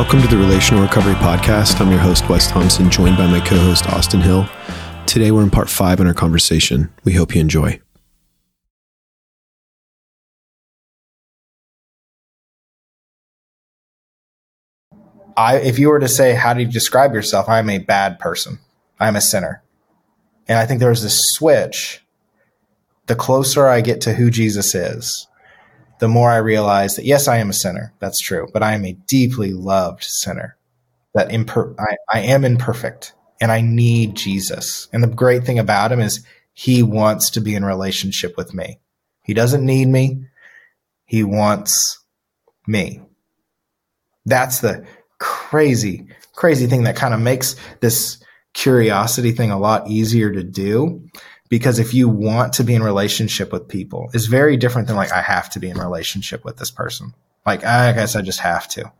Welcome to the Relational Recovery Podcast. I'm your host, Wes Thompson, joined by my co host, Austin Hill. Today, we're in part five in our conversation. We hope you enjoy. I, if you were to say, how do you describe yourself? I'm a bad person. I'm a sinner. And I think there's this switch. The closer I get to who Jesus is, the more I realize that yes, I am a sinner. That's true, but I am a deeply loved sinner. That imper- I, I am imperfect and I need Jesus. And the great thing about him is he wants to be in relationship with me. He doesn't need me. He wants me. That's the crazy, crazy thing that kind of makes this curiosity thing a lot easier to do because if you want to be in relationship with people it's very different than like i have to be in relationship with this person. Like i guess i just have to.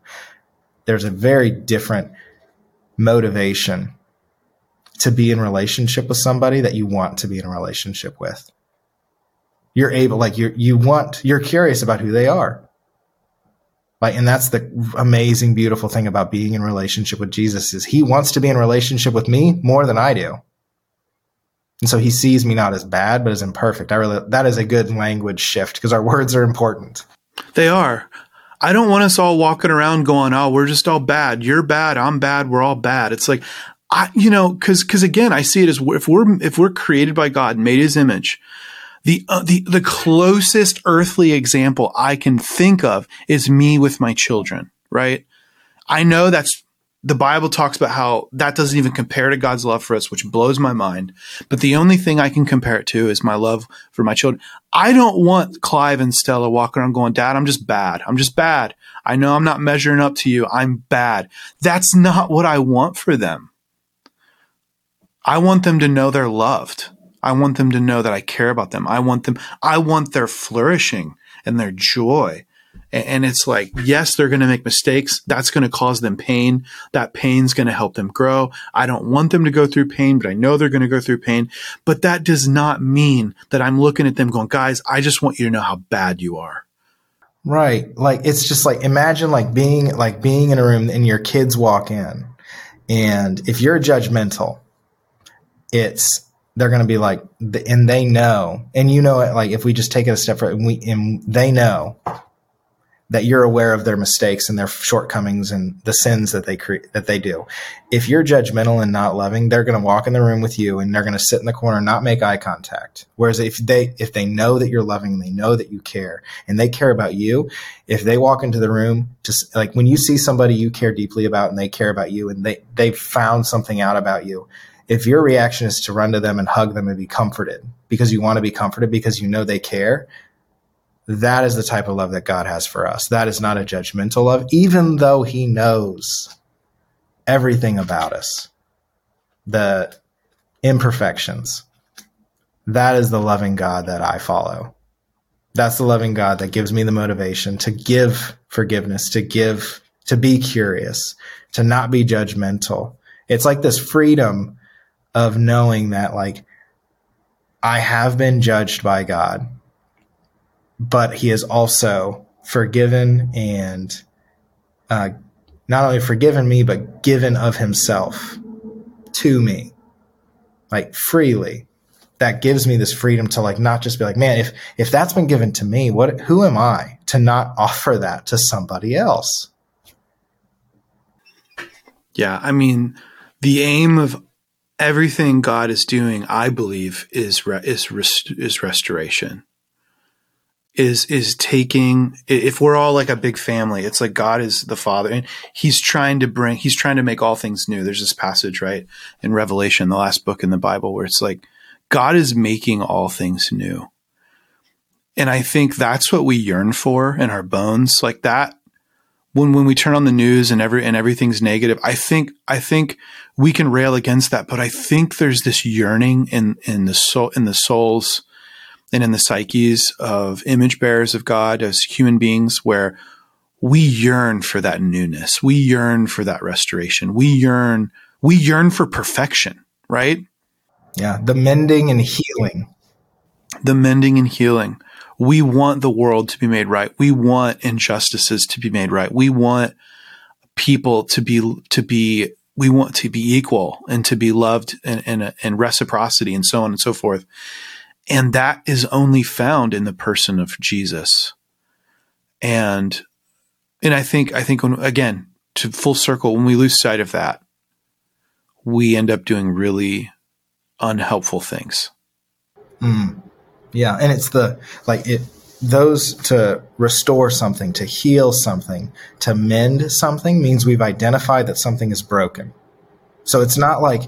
There's a very different motivation to be in relationship with somebody that you want to be in a relationship with. You're able like you you want you're curious about who they are. Like, and that's the amazing, beautiful thing about being in relationship with Jesus is he wants to be in relationship with me more than I do. And so he sees me not as bad, but as imperfect. I really, that is a good language shift because our words are important. They are. I don't want us all walking around going, "Oh, we're just all bad. You're bad. I'm bad. We're all bad." It's like, I, you know, because because again, I see it as if we're if we're created by God, made His image, the, uh, the, the closest earthly example I can think of is me with my children, right? I know that's the Bible talks about how that doesn't even compare to God's love for us, which blows my mind. But the only thing I can compare it to is my love for my children. I don't want Clive and Stella walking around going, Dad, I'm just bad. I'm just bad. I know I'm not measuring up to you. I'm bad. That's not what I want for them. I want them to know they're loved. I want them to know that I care about them. I want them, I want their flourishing and their joy. And it's like, yes, they're going to make mistakes. That's going to cause them pain. That pain's going to help them grow. I don't want them to go through pain, but I know they're going to go through pain. But that does not mean that I'm looking at them going, guys, I just want you to know how bad you are. Right. Like, it's just like, imagine like being, like being in a room and your kids walk in. And if you're judgmental, it's, they're going to be like, and they know, and you know, it. like if we just take it a step further, and we and they know that you're aware of their mistakes and their shortcomings and the sins that they create that they do. If you're judgmental and not loving, they're going to walk in the room with you and they're going to sit in the corner and not make eye contact. Whereas if they if they know that you're loving, they know that you care and they care about you, if they walk into the room just like when you see somebody you care deeply about and they care about you and they they found something out about you, if your reaction is to run to them and hug them and be comforted because you want to be comforted because you know they care, that is the type of love that God has for us. That is not a judgmental love, even though He knows everything about us, the imperfections. That is the loving God that I follow. That's the loving God that gives me the motivation to give forgiveness, to give, to be curious, to not be judgmental. It's like this freedom of knowing that like I have been judged by God, but He has also forgiven and uh, not only forgiven me, but given of Himself to me, like freely. That gives me this freedom to like not just be like, man, if if that's been given to me, what who am I to not offer that to somebody else? Yeah, I mean, the aim of everything God is doing, I believe, is re- is rest- is restoration. Is is taking if we're all like a big family, it's like God is the Father, and He's trying to bring, He's trying to make all things new. There's this passage right in Revelation, the last book in the Bible, where it's like God is making all things new, and I think that's what we yearn for in our bones, like that when when we turn on the news and every and everything's negative, I think I think we can rail against that, but I think there's this yearning in in the soul in the souls and in the psyches of image bearers of God as human beings where we yearn for that newness. We yearn for that restoration. We yearn we yearn for perfection, right? Yeah, the mending and healing. The mending and healing we want the world to be made right. We want injustices to be made right. We want people to be to be we want to be equal and to be loved and, and, and reciprocity and so on and so forth. And that is only found in the person of Jesus. And, and I think, I think when, again, to full circle, when we lose sight of that, we end up doing really unhelpful things. Mm. Yeah. And it's the, like it, those to restore something, to heal something, to mend something means we've identified that something is broken. So it's not like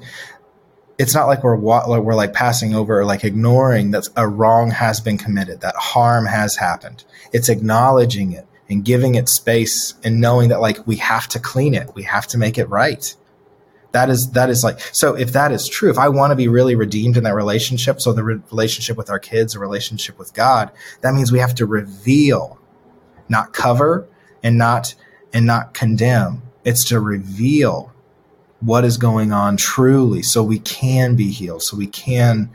it's not like we're we're like passing over or like ignoring that a wrong has been committed, that harm has happened. It's acknowledging it and giving it space and knowing that like we have to clean it, we have to make it right. That is that is like so if that is true if i want to be really redeemed in that relationship so the re- relationship with our kids a relationship with god that means we have to reveal not cover and not and not condemn. It's to reveal what is going on truly so we can be healed so we can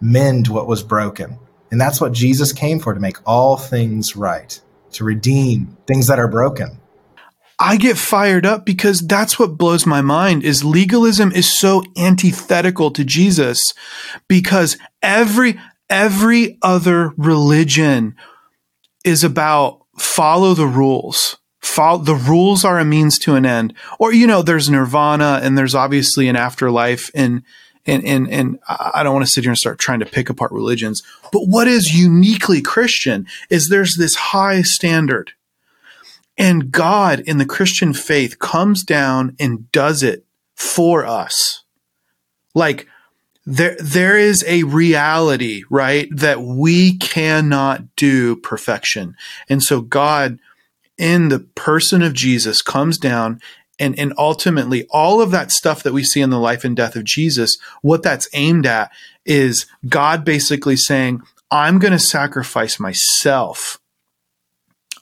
mend what was broken and that's what jesus came for to make all things right to redeem things that are broken I get fired up because that's what blows my mind is legalism is so antithetical to Jesus because every every other religion is about follow the rules. Follow, the rules are a means to an end. Or you know, there's nirvana and there's obviously an afterlife and and and and I don't want to sit here and start trying to pick apart religions, but what is uniquely Christian is there's this high standard and God in the Christian faith comes down and does it for us. Like there, there is a reality, right? That we cannot do perfection. And so God in the person of Jesus comes down and, and ultimately all of that stuff that we see in the life and death of Jesus, what that's aimed at is God basically saying, I'm going to sacrifice myself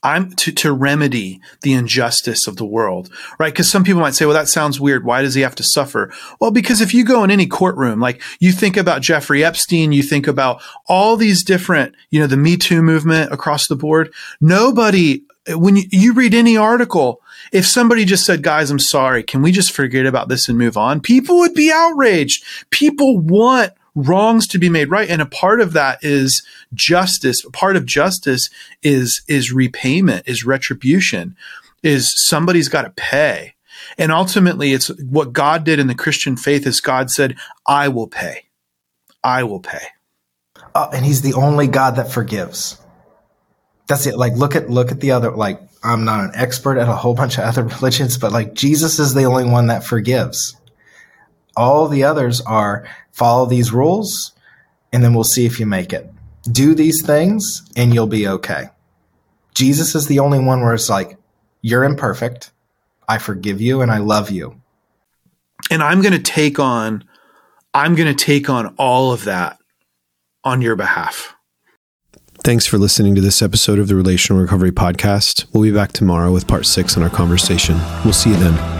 I'm to, to remedy the injustice of the world, right? Because some people might say, well, that sounds weird. Why does he have to suffer? Well, because if you go in any courtroom, like you think about Jeffrey Epstein, you think about all these different, you know, the Me Too movement across the board. Nobody, when you, you read any article, if somebody just said, guys, I'm sorry, can we just forget about this and move on? People would be outraged. People want wrongs to be made right. And a part of that is justice. A part of justice is, is repayment, is retribution, is somebody's got to pay. And ultimately, it's what God did in the Christian faith is God said, I will pay. I will pay. Uh, and he's the only God that forgives. That's it. Like, look at, look at the other, like, I'm not an expert at a whole bunch of other religions, but like Jesus is the only one that forgives. All the others are follow these rules and then we'll see if you make it. Do these things and you'll be okay. Jesus is the only one where it's like, you're imperfect. I forgive you and I love you. And I'm going to take on, I'm going to take on all of that on your behalf. Thanks for listening to this episode of the Relational Recovery Podcast. We'll be back tomorrow with part six in our conversation. We'll see you then.